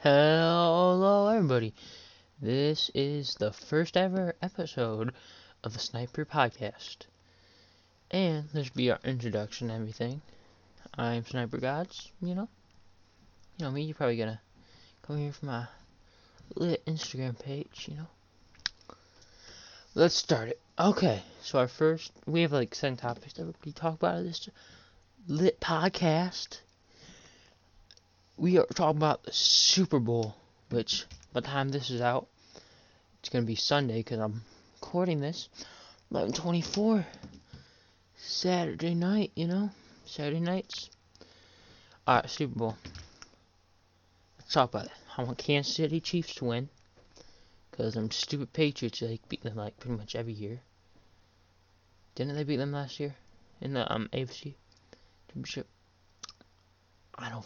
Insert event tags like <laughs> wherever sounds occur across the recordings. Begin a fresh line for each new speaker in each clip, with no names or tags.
Hello, everybody. This is the first ever episode of the Sniper Podcast. And this will be our introduction and everything. I'm Sniper Gods, you know. You know me, you're probably gonna come here from my lit Instagram page, you know. Let's start it. Okay, so our first, we have like seven topics that we talk about this lit podcast we are talking about the Super Bowl, which by the time this is out, it's gonna be Sunday because I'm recording this 11:24 Saturday night. You know, Saturday nights. All right, Super Bowl. Let's talk about it. I want Kansas City Chiefs to win because them stupid Patriots like beat them like pretty much every year. Didn't they beat them last year in the um AFC championship? I don't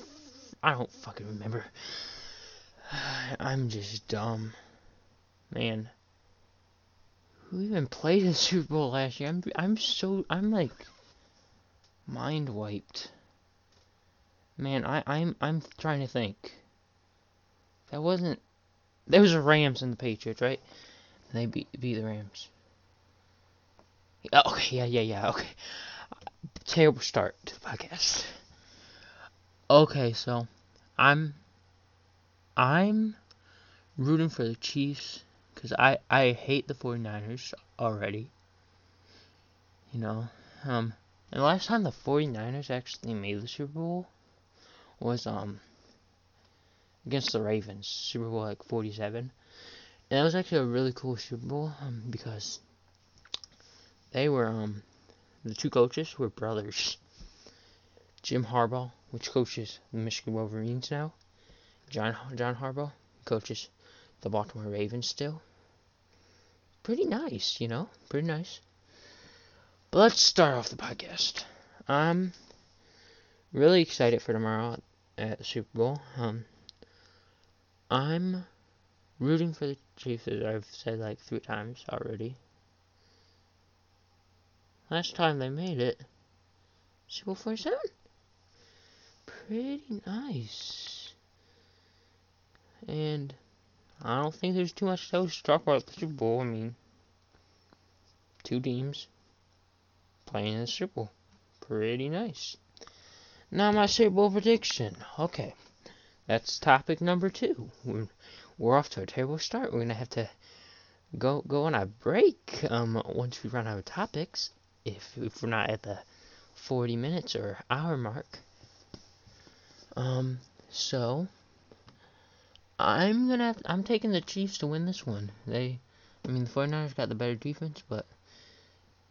I don't fucking remember. <sighs> I'm just dumb. Man. Who even played in <laughs> Super Bowl last year? I'm I'm so I'm like mind wiped. Man, I I'm I'm trying to think. That wasn't there was the Rams and the Patriots, right? And they beat beat the Rams. Okay, yeah, yeah, yeah, okay. Terrible start to the podcast. Okay, so I'm I'm rooting for the Chiefs cuz I I hate the 49ers already. You know, um and the last time the 49ers actually made the Super Bowl was um against the Ravens, Super Bowl like 47. And that was actually a really cool Super Bowl um, because they were um the two coaches were brothers. Jim Harbaugh, which coaches the Michigan Wolverines now. John John Harbaugh coaches the Baltimore Ravens still. Pretty nice, you know, pretty nice. But let's start off the podcast. I'm really excited for tomorrow at the Super Bowl. Um, I'm rooting for the Chiefs, as I've said like three times already. Last time they made it, Super Bowl 47 pretty nice. And I don't think there's too much to talk about the Super Bowl. I mean, two teams playing in the Super Bowl. Pretty nice. Now my Super Bowl prediction. Okay, that's topic number two. We're, we're off to a terrible start. We're gonna have to go go on a break um, once we run out of topics. If if we're not at the 40 minutes or hour mark. Um, so I'm gonna I'm taking the Chiefs to win this one. They, I mean, the 49ers got the better defense, but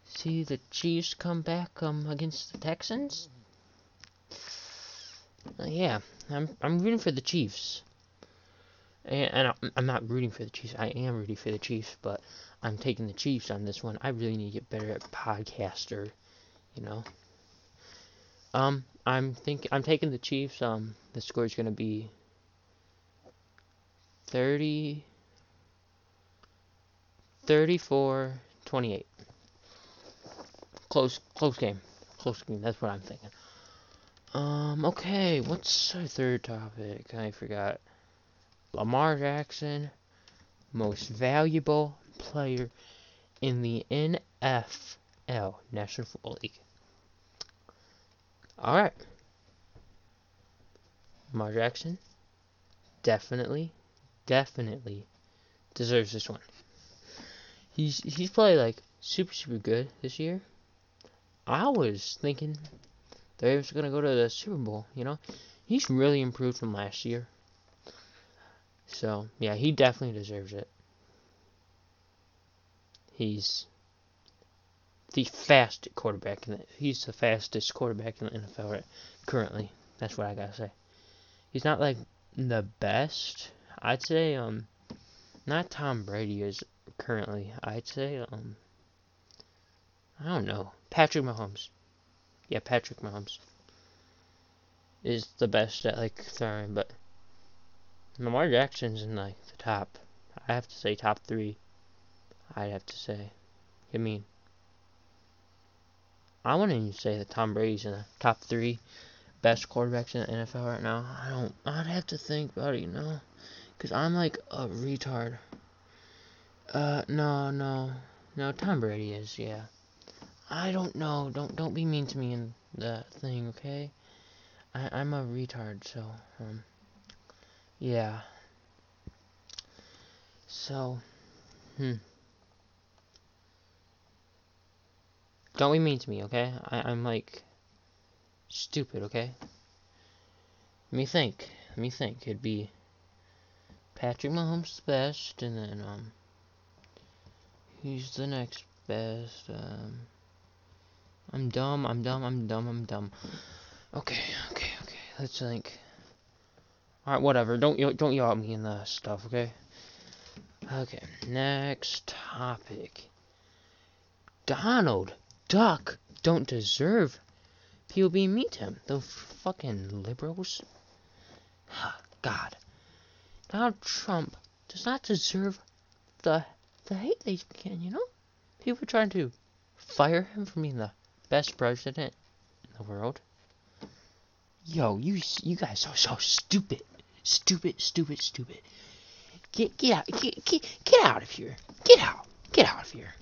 see the Chiefs come back um against the Texans. Uh, yeah, I'm I'm rooting for the Chiefs. And, and I'm not rooting for the Chiefs. I am rooting for the Chiefs, but I'm taking the Chiefs on this one. I really need to get better at podcaster, you know. Um, I'm think I'm taking the Chiefs. Um, the score is gonna be 30, 34, 28. Close, close game. Close game. That's what I'm thinking. Um, okay. What's our third topic? I forgot. Lamar Jackson, most valuable player in the NFL, National Football League. Alright. Lamar Jackson definitely, definitely deserves this one. He's he's played like super super good this year. I was thinking the Ravens were gonna go to the Super Bowl, you know? He's really improved from last year. So yeah, he definitely deserves it. He's the fastest quarterback in the, he's the fastest quarterback in the NFL right, currently. That's what I gotta say. He's not like the best. I'd say um not Tom Brady is currently. I'd say um I don't know. Patrick Mahomes. Yeah, Patrick Mahomes is the best at like throwing, but Lamar Jackson's in like the top. I have to say top three. I'd have to say. I mean, I wouldn't even say that Tom Brady's in the top three, best quarterbacks in the NFL right now? I don't. I'd have to think about it, you know, cause I'm like a retard. Uh, no, no, no. Tom Brady is, yeah. I don't know. Don't don't be mean to me in the thing, okay? I I'm a retard, so um, yeah. So, hmm. Don't be mean to me, okay? I, I'm like stupid, okay? Let me think. Let me think. It'd be Patrick Mahomes the best, and then um, who's the next best? Um, I'm dumb. I'm dumb. I'm dumb. I'm dumb. Okay, okay, okay. Let's think. All right, whatever. Don't don't yell at me in the stuff, okay? Okay. Next topic. Donald Duck don't deserve mean to him. Those fucking liberals. God. Donald Trump does not deserve the the hate they can, you know? People trying to fire him for being the best president in the world. Yo, you you guys are so stupid. Stupid, stupid, stupid. Get get out get get, get out of here. Get out. Get out of here.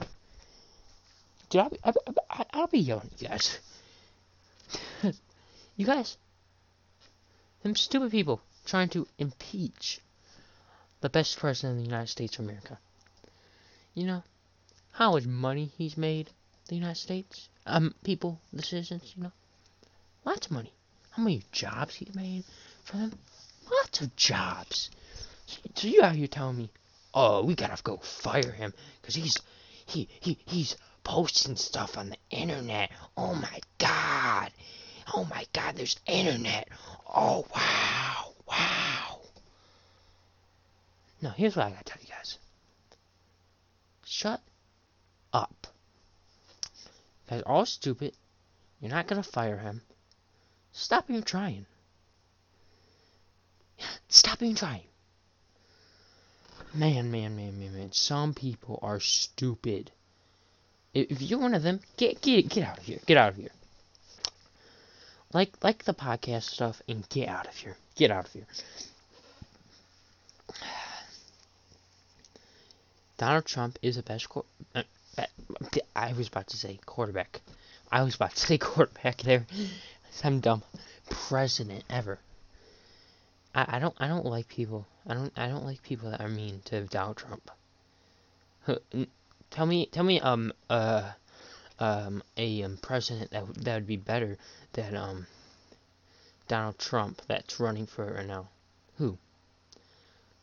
Dude, I'll be, I'll, I'll, be yelling at you guys. <laughs> you guys, them stupid people trying to impeach the best president of the United States of America. You know how much money he's made the United States, um, people, the citizens. You know, lots of money. How many jobs he made for them? Lots of jobs. So you out here telling me, oh, we gotta go fire him because he's he he he's posting stuff on the internet. Oh my god. Oh my god, there's internet. Oh wow. Wow. No, here's what I gotta tell you guys. Shut up. Guys all stupid. You're not gonna fire him. Stop even trying. Stop even trying. Man, man, man, man, man. Some people are stupid. If you're one of them, get get get out of here. Get out of here. Like like the podcast stuff and get out of here. Get out of here. <sighs> Donald Trump is the best qu- uh, I was about to say quarterback. I was about to <laughs> say quarterback there. I'm dumb. President ever. I, I don't I don't like people. I don't I don't like people that are mean to Donald Trump. Tell me, tell me, um, uh, um, a um, president that that would be better than um Donald Trump that's running for it right now. Who?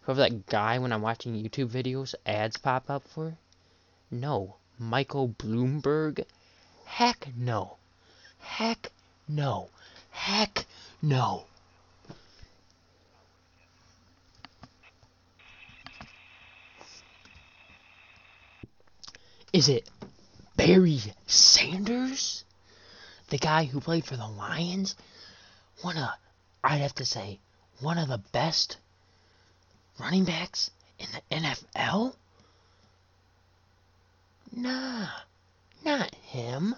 Whoever that guy when I'm watching YouTube videos, ads pop up for? No. Michael Bloomberg? Heck no. Heck no. Heck no. Is it Barry Sanders? The guy who played for the Lions? One of, I'd have to say, one of the best running backs in the NFL? Nah, not him.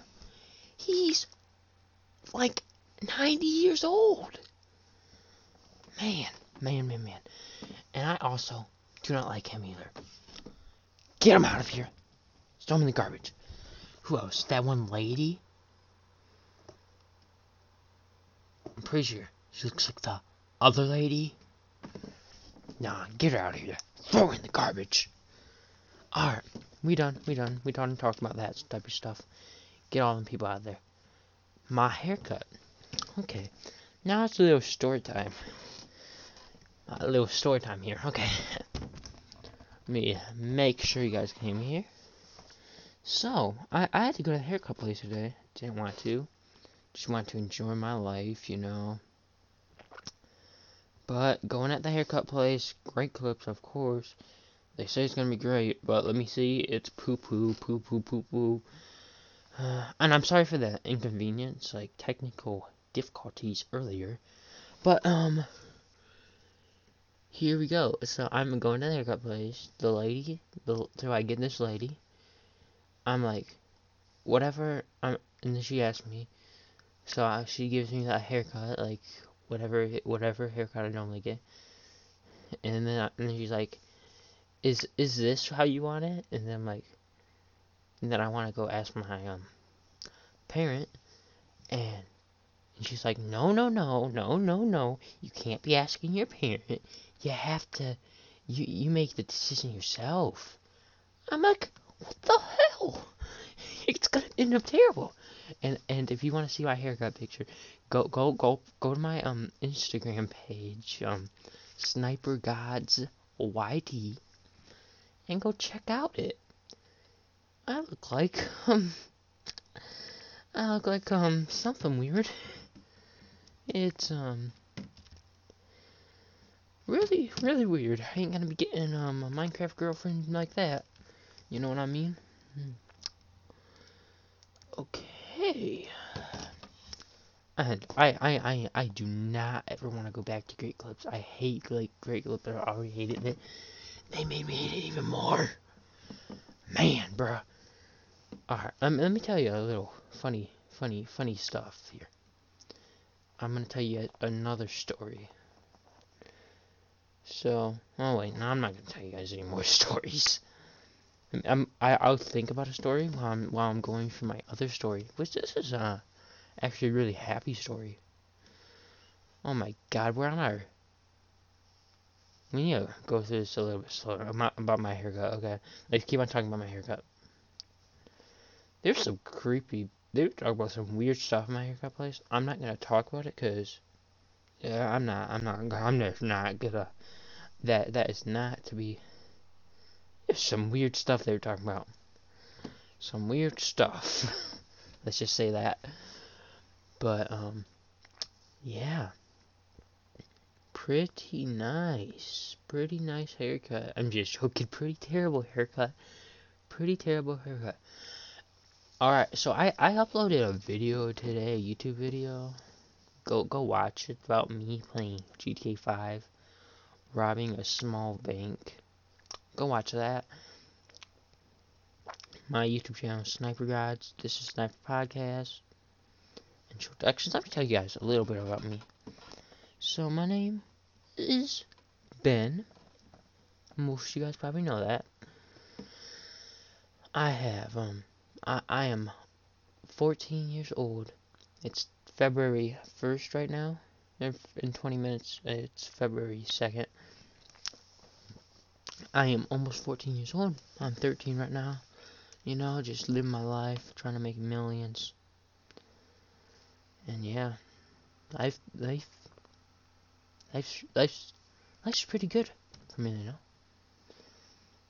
He's like 90 years old. Man, man, man, man. And I also do not like him either. Get him out of here. Throw them in the garbage. Who else? That one lady? I'm pretty sure she looks like the other lady. Nah, get her out of here. Throw her in the garbage. Alright, we done, we done. We done talked about that type of stuff. Get all them people out of there. My haircut. Okay, now it's a little story time. A little story time here. Okay. <laughs> Let me make sure you guys came here. So, I, I had to go to the haircut place today. Didn't want to. Just wanted to enjoy my life, you know. But going at the haircut place, great clips, of course. They say it's gonna be great, but let me see. It's poo poo, poo poo, poo poo. Uh, <sighs> and I'm sorry for the inconvenience, like technical difficulties earlier. But, um, here we go. So I'm going to the haircut place. The lady, the, so I get this lady I'm like, whatever. I'm, and then she asked me, So uh, she gives me that haircut, like whatever whatever haircut I normally get, and then I, and then she's like, "Is is this how you want it?" And then I'm like, and then I want to go ask my um parent, and and she's like, "No, no, no, no, no, no. You can't be asking your parent. You have to, you you make the decision yourself." I'm like, "What the hell?" <laughs> It's gonna end up terrible. And and if you want to see my haircut picture, go go go go to my um Instagram page, um Sniper Gods YT, and go check out it. I look like um I look like um something weird. It's um really really weird. I ain't gonna be getting um a Minecraft girlfriend like that. You know what I mean? Hmm. Okay. And I, I, I, I do not ever want to go back to Great Clips. I hate like Great Clips. I already hated it. They made me hate it even more. Man, bruh. Alright, um, let me tell you a little funny, funny, funny stuff here. I'm gonna tell you another story. So, oh wait, no, I'm not gonna tell you guys any more <laughs> stories. I'm, I, I'll think about a story while I'm, while I'm going through my other story, which this is, uh, actually a really happy story. Oh my god, we're on our... We need to go through this a little bit slower about, about my haircut, okay? Let's keep on talking about my haircut. There's some creepy... They talking about some weird stuff in my haircut place. I'm not gonna talk about it, because... Yeah, I'm not, I'm not, I'm just not gonna... That, that is not to be... Some weird stuff they were talking about. Some weird stuff. <laughs> Let's just say that. But, um, yeah. Pretty nice. Pretty nice haircut. I'm just joking. Pretty terrible haircut. Pretty terrible haircut. Alright, so I, I uploaded a video today, a YouTube video. Go go watch it about me playing GTA 5, robbing a small bank. Go watch that. My YouTube channel, Sniper Gods. This is Sniper Podcast. Introductions. Let me tell you guys a little bit about me. So my name is Ben. Most of you guys probably know that. I have um I I am 14 years old. It's February 1st right now. In, in 20 minutes, it's February 2nd. I am almost 14 years old. I'm 13 right now. You know, just living my life, trying to make millions. And yeah, life, life, life, life's, life's pretty good for me, you know.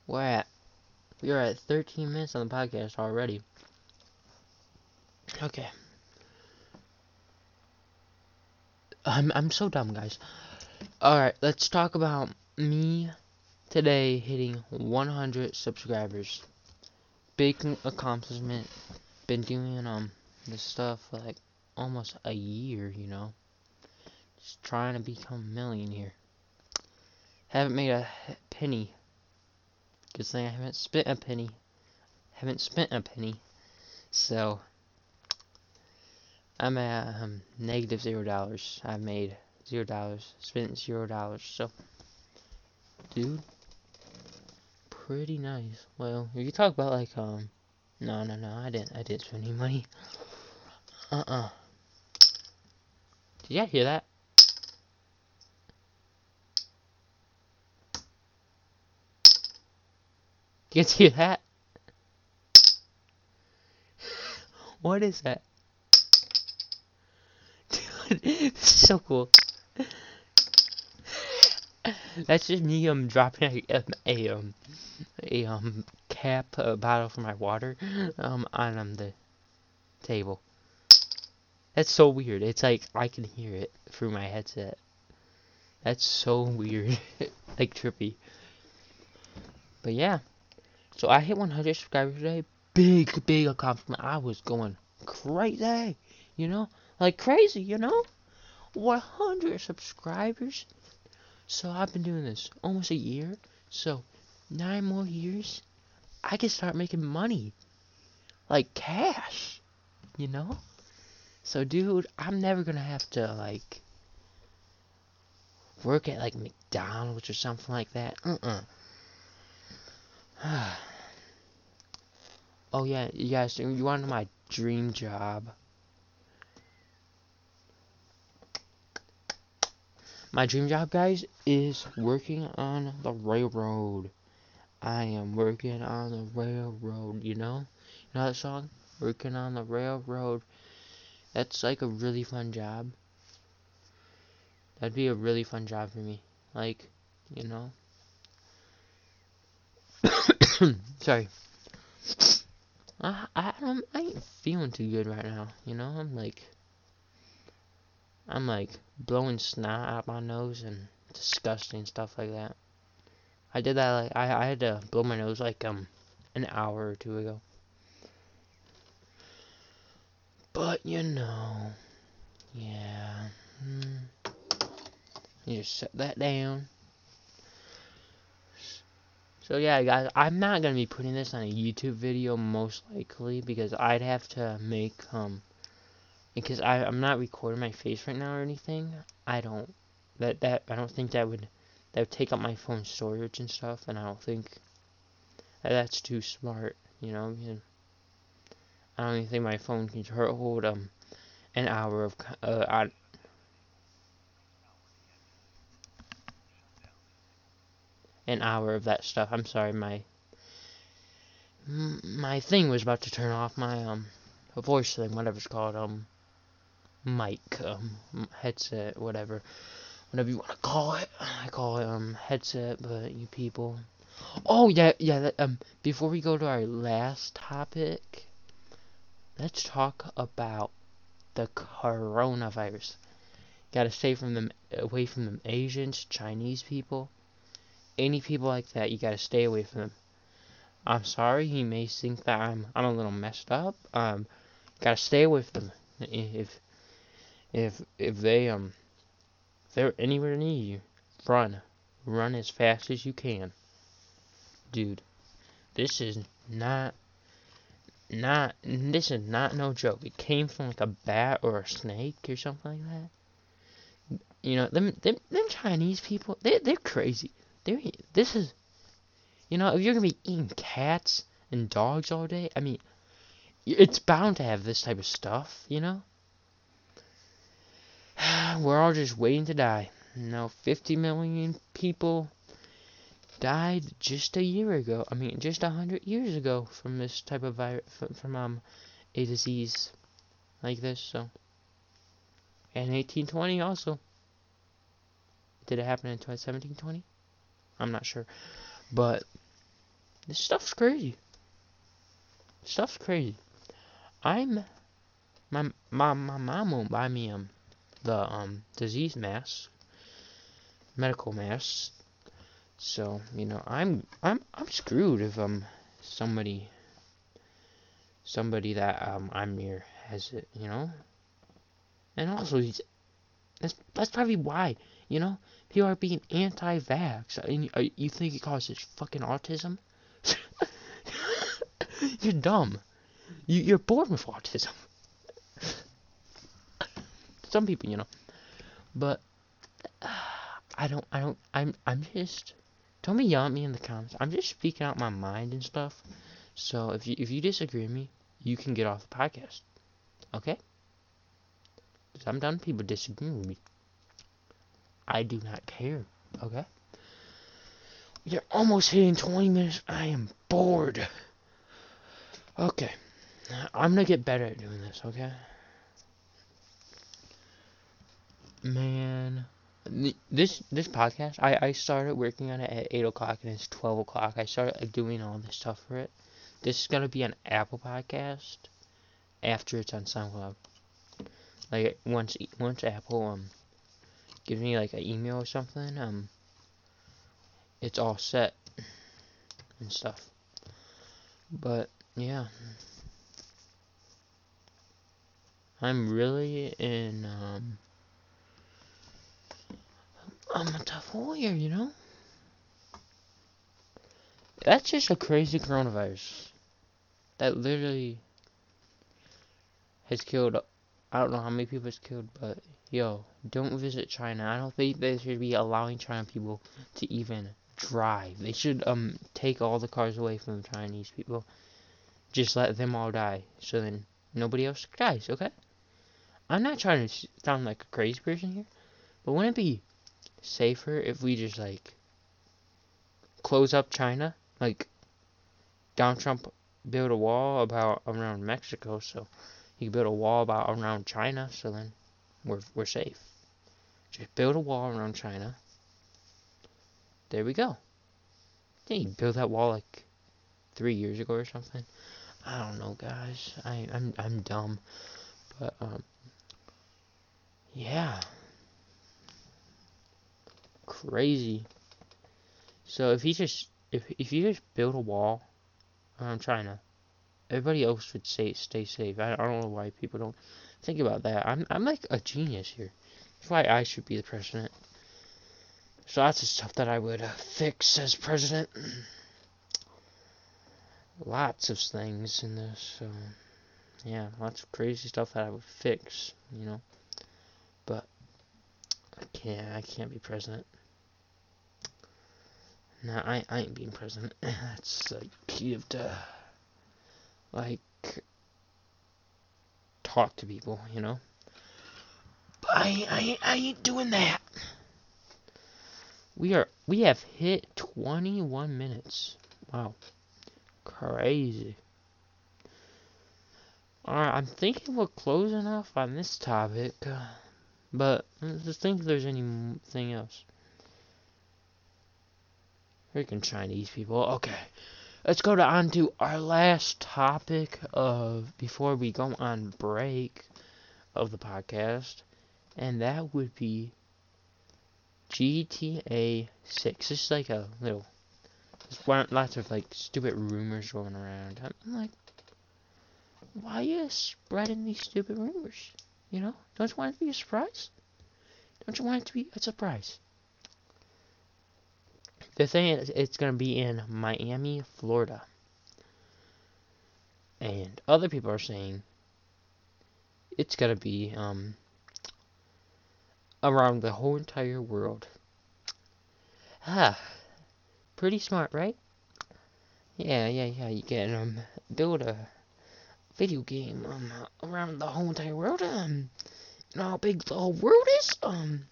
We're at, we are at 13 minutes on the podcast already. Okay. I'm, I'm so dumb, guys. Alright, let's talk about me today hitting 100 subscribers. Big accomplishment. Been doing um this stuff for like almost a year, you know. Just trying to become a millionaire. Haven't made a penny. Good thing I haven't spent a penny. Haven't spent a penny. So I'm at um, negative zero dollars. I've made zero dollars, spent zero dollars. So, dude, pretty nice. Well, you talk about like um, no, no, no, I didn't, I didn't spend any money. Uh-uh. Did <laughs> you hear that? You guys <laughs> hear that? What is that? Dude, <laughs> this is so cool. That's just me um dropping a, a um a um cap a bottle for my water um on um the table. That's so weird. It's like I can hear it through my headset. That's so weird. <laughs> like trippy. But yeah. So I hit 100 subscribers today. Big, big accomplishment. I was going crazy. You know? Like crazy, you know? 100 subscribers. So I've been doing this almost a year. So nine more years, I can start making money. Like cash. You know? So, dude, I'm never gonna have to, like, work at, like, McDonald's or something like that. Uh-uh. <sighs> oh, yeah, you guys, you want my dream job? My dream job, guys, is working on the railroad. I am working on the railroad, you know? You know that song? Working on the railroad. That's like a really fun job. That'd be a really fun job for me. Like, you know? <coughs> Sorry. I, I, I ain't feeling too good right now, you know? I'm like... I'm like blowing snot out my nose and disgusting stuff like that. I did that like I I had to blow my nose like um an hour or two ago. But you know, yeah. Hmm. You just set that down. So yeah, guys, I'm not gonna be putting this on a YouTube video most likely because I'd have to make um because I I'm not recording my face right now or anything. I don't that that I don't think that would that would take up my phone storage and stuff, and I don't think that that's too smart. You know, I don't even think my phone can hold um an hour of uh I, an hour of that stuff. I'm sorry, my my thing was about to turn off my um voice thing, whatever it's called, um mic, um, headset, whatever, whatever you want to call it. I call it um headset, but you people. Oh yeah, yeah. That, um, before we go to our last topic, let's talk about the coronavirus. Gotta stay from them, away from them Asians, Chinese people, any people like that. You gotta stay away from them. I'm sorry, you may think that I'm I'm a little messed up. Um, gotta stay away from them. If if if they um they're anywhere near you, run. Run as fast as you can. Dude, this is not not this is not no joke. It came from like a bat or a snake or something like that. You know, them them them Chinese people, they they're crazy. They're this is you know, if you're gonna be eating cats and dogs all day, I mean it's bound to have this type of stuff, you know? <sighs> we're all just waiting to die. You know, 50 million people died just a year ago. I mean, just a hundred years ago from this type of virus, from, from um, a disease like this. So, and 1820 also. Did it happen in 1720? I'm not sure, but this stuff's crazy. Stuff's crazy. I'm my my my mom won't buy me um the um, disease mass, medical mass. So you know, I'm I'm I'm screwed if um somebody somebody that um I'm near has it, you know. And also, he's that's that's probably why you know people are being anti-vax. And you, uh, you think it causes fucking autism? <laughs> you're dumb. You, you're born with autism some people, you know. But uh, <sighs> I don't, I don't, I'm, I'm just. Don't be yell at me in the comments. I'm just speaking out my mind and stuff. So if you if you disagree with me, you can get off the podcast. Okay? Because I'm done people disagreeing with me. I do not care. Okay? You're almost hitting 20 minutes. I am bored. Okay. I'm gonna get better at doing this, okay? Man, this this podcast, I I started working on it at eight o'clock and it's twelve o'clock. I started doing all this stuff for it. This is gonna be an Apple podcast after it's on SoundCloud. Like once once Apple um gives me like an email or something, um, it's all set and stuff. But yeah. I'm really in um I'm a tough warrior, you know? That's just a crazy coronavirus. That literally has killed I don't know how many people it's killed, but yo, don't visit China. I don't think they should be allowing China people to even drive. They should um take all the cars away from Chinese people. Just let them all die, so then nobody else dies. Okay? I'm not trying to sound like a crazy person here, but wouldn't it be safer if we just like close up China, like Donald Trump build a wall about around Mexico, so he build a wall about around China, so then we're we're safe. Just build a wall around China. There we go. Didn't he build that wall like three years ago or something? I don't know, guys. I I'm I'm dumb, but um, yeah, crazy. So if he just if if you just build a wall around China, everybody else would say stay safe. I, I don't know why people don't think about that. I'm I'm like a genius here. That's why I should be the president. So that's the stuff that I would uh, fix as president. <clears throat> lots of things in this. Yeah, lots of crazy stuff that I would fix. You know, but I can't. I can't be president. Nah, I, I ain't being president. <clears throat> That's like you have to like talk to people, you know. But I I I ain't doing that. We are we have hit 21 minutes. Wow. Crazy. Alright, I'm thinking we're closing off on this topic. Uh, but let's just think if there's anything else. Freaking Chinese people. Okay. Let's go to on to our last topic of before we go on break of the podcast. And that would be GTA 6. This is like a little there's lots of like stupid rumors going around. I'm like why are you spreading these stupid rumors? You know? Don't you want it to be a surprise? Don't you want it to be a surprise? The thing is, it's going to be in Miami, Florida. And other people are saying it's going to be um, around the whole entire world. Ah, pretty smart, right? Yeah, yeah, yeah. You can um, build a video game um, around the whole entire world. Um, know how big the whole world is? Um,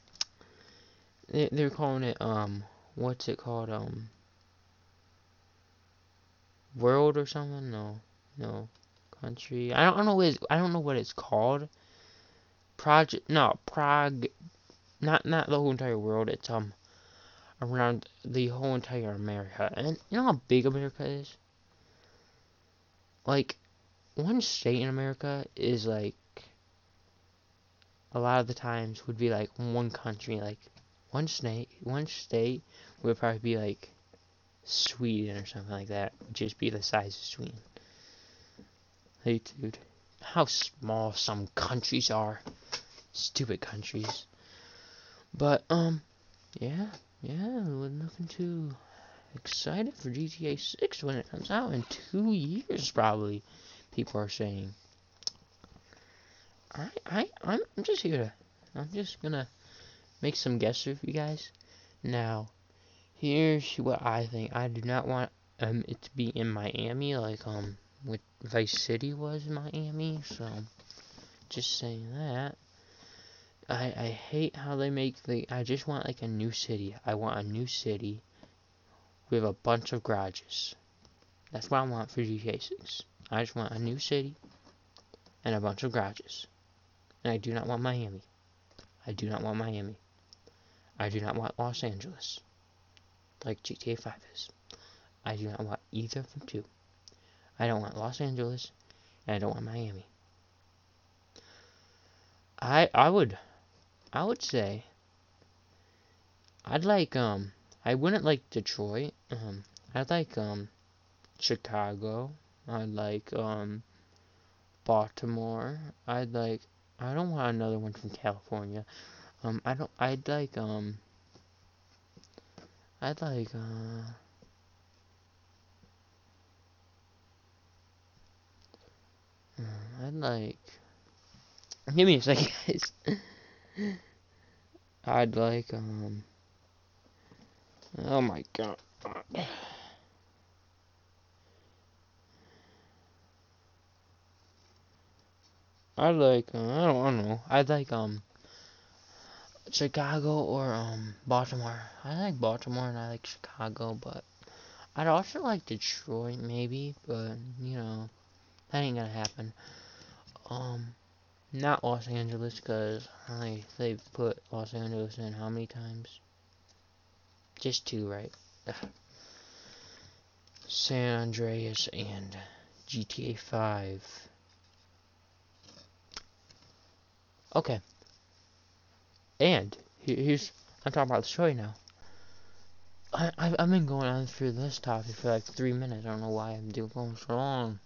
they, they're calling it um what's it called? Um, world or something? No, no, country. I don't, I don't know what it's, I don't know what it's called. Project, no, Prague, not not the whole entire world. It's um around the whole entire America. And you know how big America is? Like, one state in America is like a lot of the times would be like one country, like one state, one state would probably be like Sweden or something like that. Just be the size of Sweden. Hey, dude, how small some countries are. Stupid countries. But um, yeah, yeah, we're looking too excited for GTA 6 when it comes out in two years, probably. People are saying. I, I, I'm, I'm just here to, I'm just gonna make some guesses for you guys. Now, here's what I think. I do not want um it to be in Miami like um with Vice City was in Miami. So, just saying that. I I hate how they make the. I just want like a new city. I want a new city with a bunch of garages. That's what I want for GTA 6. I just want a new city and a bunch of garages. And I do not want Miami. I do not want Miami. I do not want Los Angeles, like GTA 5 is. I do not want either of them two. I don't want Los Angeles, and I don't want Miami. I I would I would say I'd like um I wouldn't like Detroit. Um I'd like um Chicago. I'd like um Baltimore. I'd like I don't want another one from California. Um, I don't. I'd like um. I'd like uh. uh I'd like. Give me a second, <laughs> guys. I'd like, um... Oh my god. I'd like, uh, I, don't, I don't know. I'd like, um... Chicago or, um, Baltimore. I like Baltimore and I like Chicago, but... I'd also like Detroit, maybe, but, you know, that ain't gonna happen. Um, not Los Angeles, because they, they've put Los Angeles in how many times? Just two, right? <sighs> San Andreas and GTA 5. Okay. And, here's, I'm talking about the story now. I, I've, I've been going on through this topic for like three minutes. I don't know why I'm doing so long.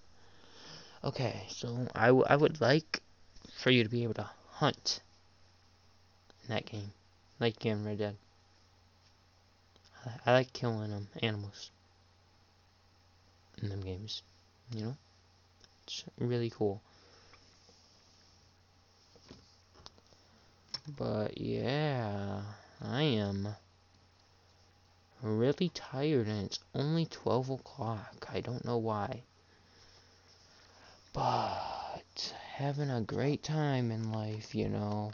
Okay, so I, I would like for you to be able to hunt in that game. Like game Red Dead. I, I like killing um, animals in them games. You know? It's really cool. But yeah, I am really tired and it's only 12 o'clock. I don't know why. But having a great time in life, you know.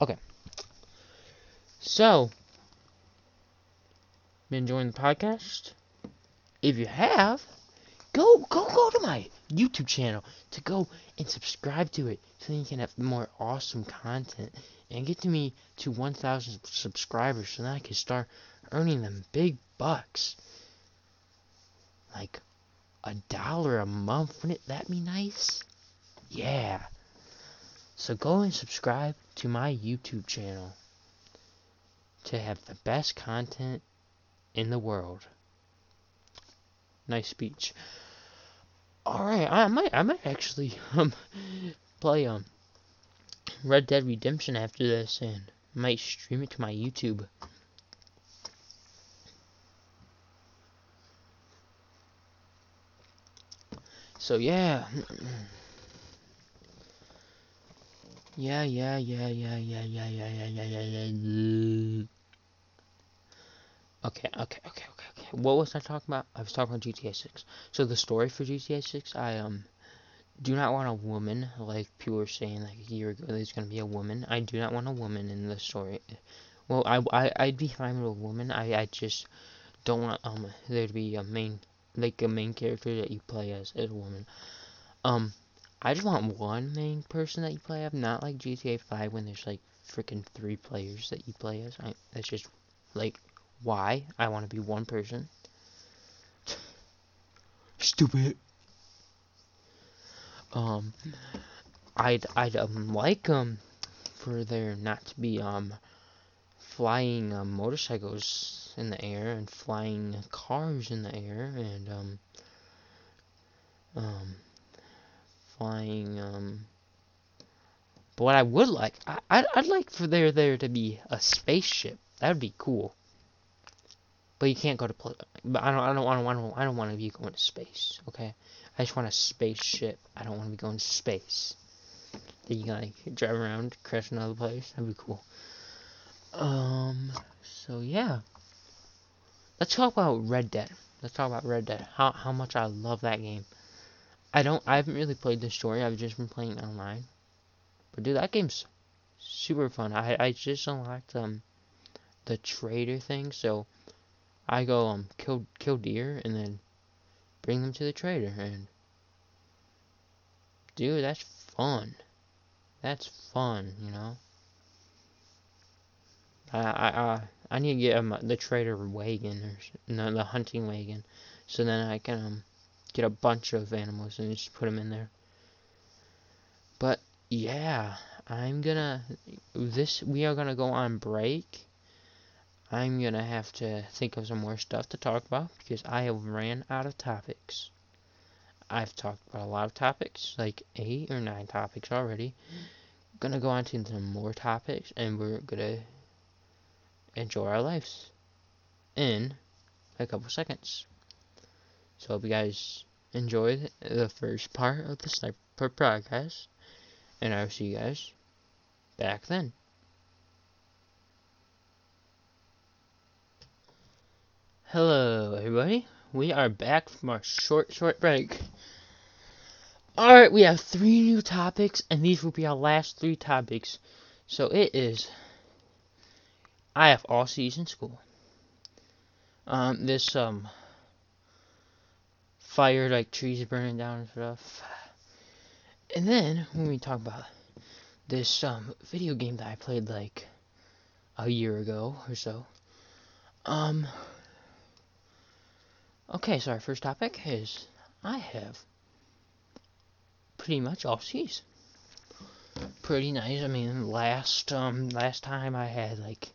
Okay. So, been enjoying the podcast? If you have, go go go to my YouTube channel to go and subscribe to it so you can have more awesome content and get to me to 1,000 subscribers so that I can start earning them big bucks. Like a dollar a month. Wouldn't that be nice? Yeah. So go and subscribe to my YouTube channel to have the best content in the world. Nice speech. Alright, I might I might actually um play um Red Dead Redemption after this and might stream it to my YouTube. So yeah. Yeah, yeah, yeah, yeah, yeah, yeah, yeah, yeah, yeah, yeah, okay, okay, okay, okay. What was I talking about? I was talking about GTA 6. So the story for GTA 6, I um do not want a woman, like people were saying like a year ago there's gonna be a woman. I do not want a woman in the story. Well, I, I, I'd be fine with a woman. I, I just don't want um there to be a main like a main character that you play as as a woman. Um, I just want one main person that you play as, not like GTA 5 when there's like freaking three players that you play as. I, that's just like why I want to be one person. Stupid. Um, I'd I'd um like um for there not to be um flying um, motorcycles in the air and flying cars in the air and um, um, flying um, but what I would like I I'd, I'd like for there there to be a spaceship that would be cool but you can't go to but I don't I don't want to I don't, I don't want to be going to space okay I just want a spaceship I don't want to be going to space that you can like drive around crash another place that'd be cool um, so yeah. Let's talk about Red Dead. Let's talk about Red Dead. How how much I love that game. I don't I haven't really played the story, I've just been playing online. But dude, that game's super fun. I I just unlocked um the trader thing, so I go um kill kill deer and then bring them to the trader and dude, that's fun. That's fun, you know. I I I need to get um, the trader wagon or no, the hunting wagon, so then I can um get a bunch of animals and just put them in there. But yeah, I'm gonna this we are gonna go on break. I'm gonna have to think of some more stuff to talk about because I have ran out of topics. I've talked about a lot of topics, like eight or nine topics already. Gonna go on to some more topics, and we're gonna enjoy our lives in a couple seconds. So hope you guys enjoyed the first part of the sniper per podcast. And I will see you guys back then. Hello, everybody. We are back from our short, short break. Alright, we have three new topics, and these will be our last three topics. So it is. I have all season school. Um, this, um, fire, like trees burning down and stuff. And then, when we talk about this, um, video game that I played, like, a year ago or so. Um, okay, so our first topic is I have pretty much all C's. Pretty nice. I mean, last um last time I had like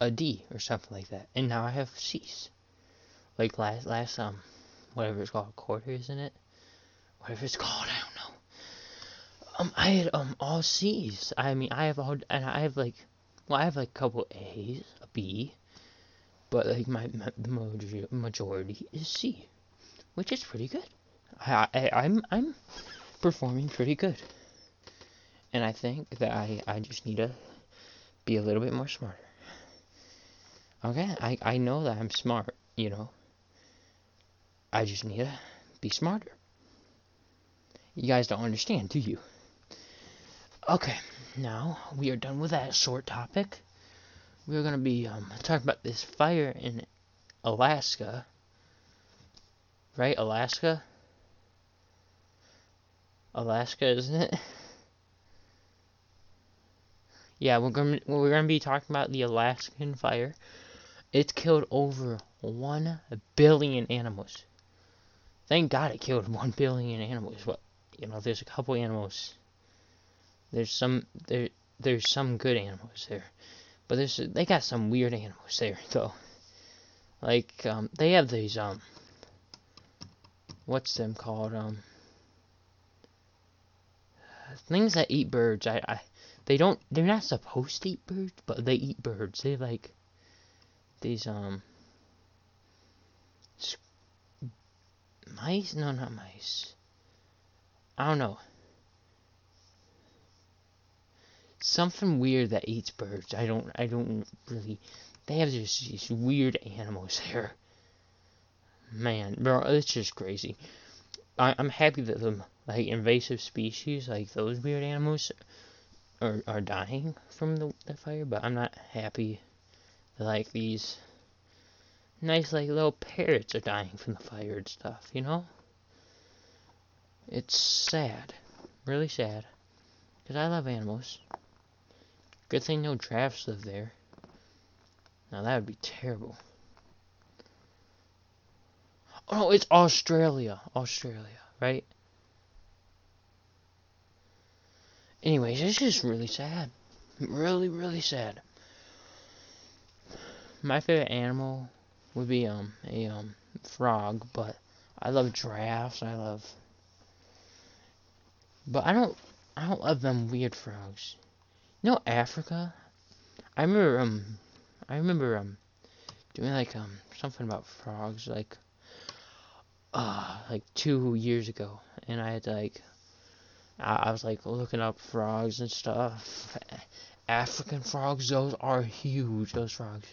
a D or something like that, and now I have C's. Like last last um whatever it's called, quarter, isn't it? Whatever it's called, I don't know. Um, I had um all C's. I mean, I have all, and I have like, well, I have like a couple A's, a B, but like my, my the majority is C, which is pretty good. I, I I'm I'm performing pretty good. And I think that I, I just need to be a little bit more smarter. Okay, I, I know that I'm smart, you know. I just need to be smarter. You guys don't understand, do you? Okay, now we are done with that short topic. We're going to be um, talking about this fire in Alaska. Right, Alaska? Alaska, isn't it? yeah, we're gonna we're gonna be talking about the Alaskan fire. It's killed over one billion animals. Thank God it killed <laughs> one billion animals. But you know, there's a couple animals. There's some there there's some good animals there, but there's they got some weird animals there <laughs> though. Like um, they have these um, what's them called um things that eat birds, I, I, they don't, they're not supposed to eat birds, but they eat birds. They like these, um, mice? No, not mice. I don't know. Something weird that eats birds. I don't, I don't really, they have just these weird animals there. Man, bro, it's just crazy. I, I'm happy that the like invasive species, like those weird animals, are are dying from the, the fire. But I'm not happy that like these nice like little parrots are dying from the fire and stuff. You know, it's sad, really sad, because I love animals. Good thing no giraffes live there. Now that would be terrible. Oh it's Australia. Australia, right? Anyways, it's just really sad. Really, really sad. My favorite animal would be um a um frog, but I love giraffes. I love, but I don't I don't love them weird frogs. You know Africa. I remember um I remember um doing like um something about frogs like uh like two years ago, and I had like I, I was like looking up frogs and stuff. African frogs, those are huge. Those frogs.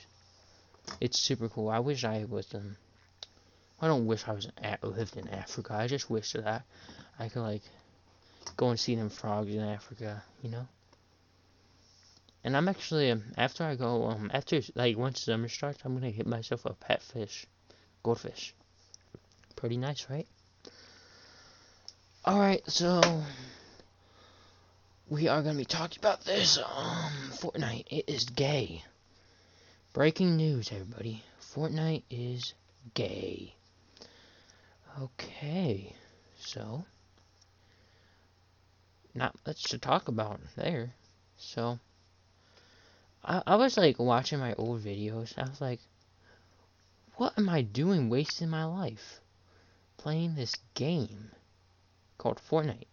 It's super cool. I wish I was um. I don't wish I was lived in Africa. I just wish that I could like go and see them frogs in Africa. You know. And I'm actually um, after I go um after like once summer starts, I'm gonna get myself a pet fish, goldfish. Pretty nice, right? Alright, so we are to be talking about this um Fortnite. It is gay. Breaking news, everybody. Fortnite is gay. Okay, so not much to talk about there. So I, I was like watching my old videos. I was like, what am I doing wasting my life? playing this game called Fortnite.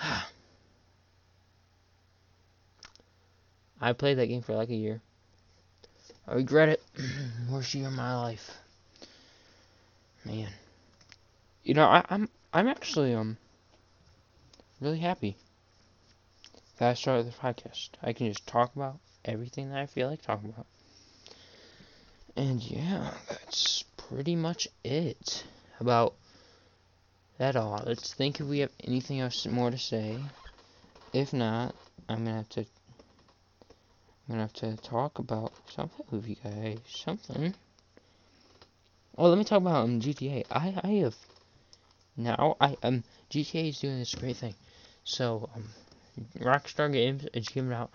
<sighs> I played that game for like a year. I regret it. <clears throat> Worst year of my life. Man. You know, I, I'm I'm actually um really happy that I started the podcast. I can just talk about everything that I feel like talking about. And yeah, that's pretty much it about that all. Let's think if we have anything else more to say. If not, I'm gonna have to I'm gonna have to talk about something with you guys. Something. Oh, let me talk about um, GTA. I I have now I um GTA is doing this great thing. So um, Rockstar Games is giving out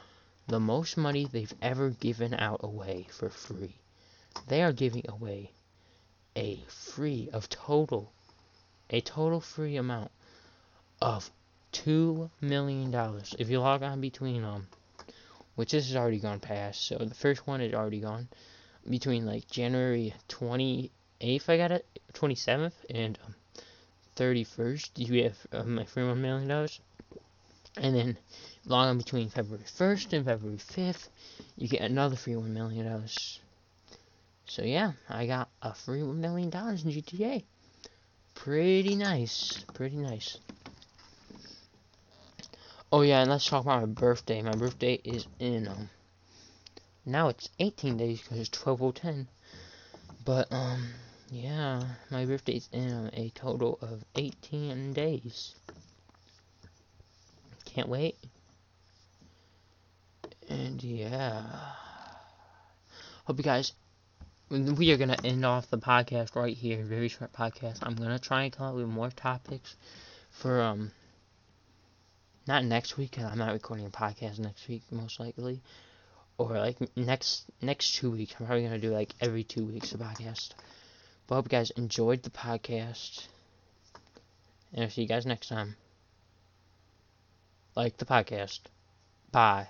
the most money they've ever given out away for free. They are giving away a free of total a total free amount of two million dollars. If you log on between um which this has already gone past, so the first one is already gone. Between like January twenty eighth I got it, twenty seventh and um, thirty first you get um, my free one million dollars. And then long on between February first and February fifth, you get another free one million dollars. So yeah, I got a free one million dollars in GTA. Pretty nice. Pretty nice. Oh yeah, and let's talk about my birthday. My birthday is in um now it's 18 days because it's 12:10. But um yeah, my birthday is in um, a total of 18 days. Can't wait. And yeah. Hope you guys we are gonna end off the podcast right here. Very short podcast. I'm gonna try and come up with more topics for um not next week because I'm not recording a podcast next week most likely, or like next next two weeks. I'm probably gonna do like every two weeks a podcast. But I hope you guys enjoyed the podcast, and I'll see you guys next time. Like the podcast. Bye.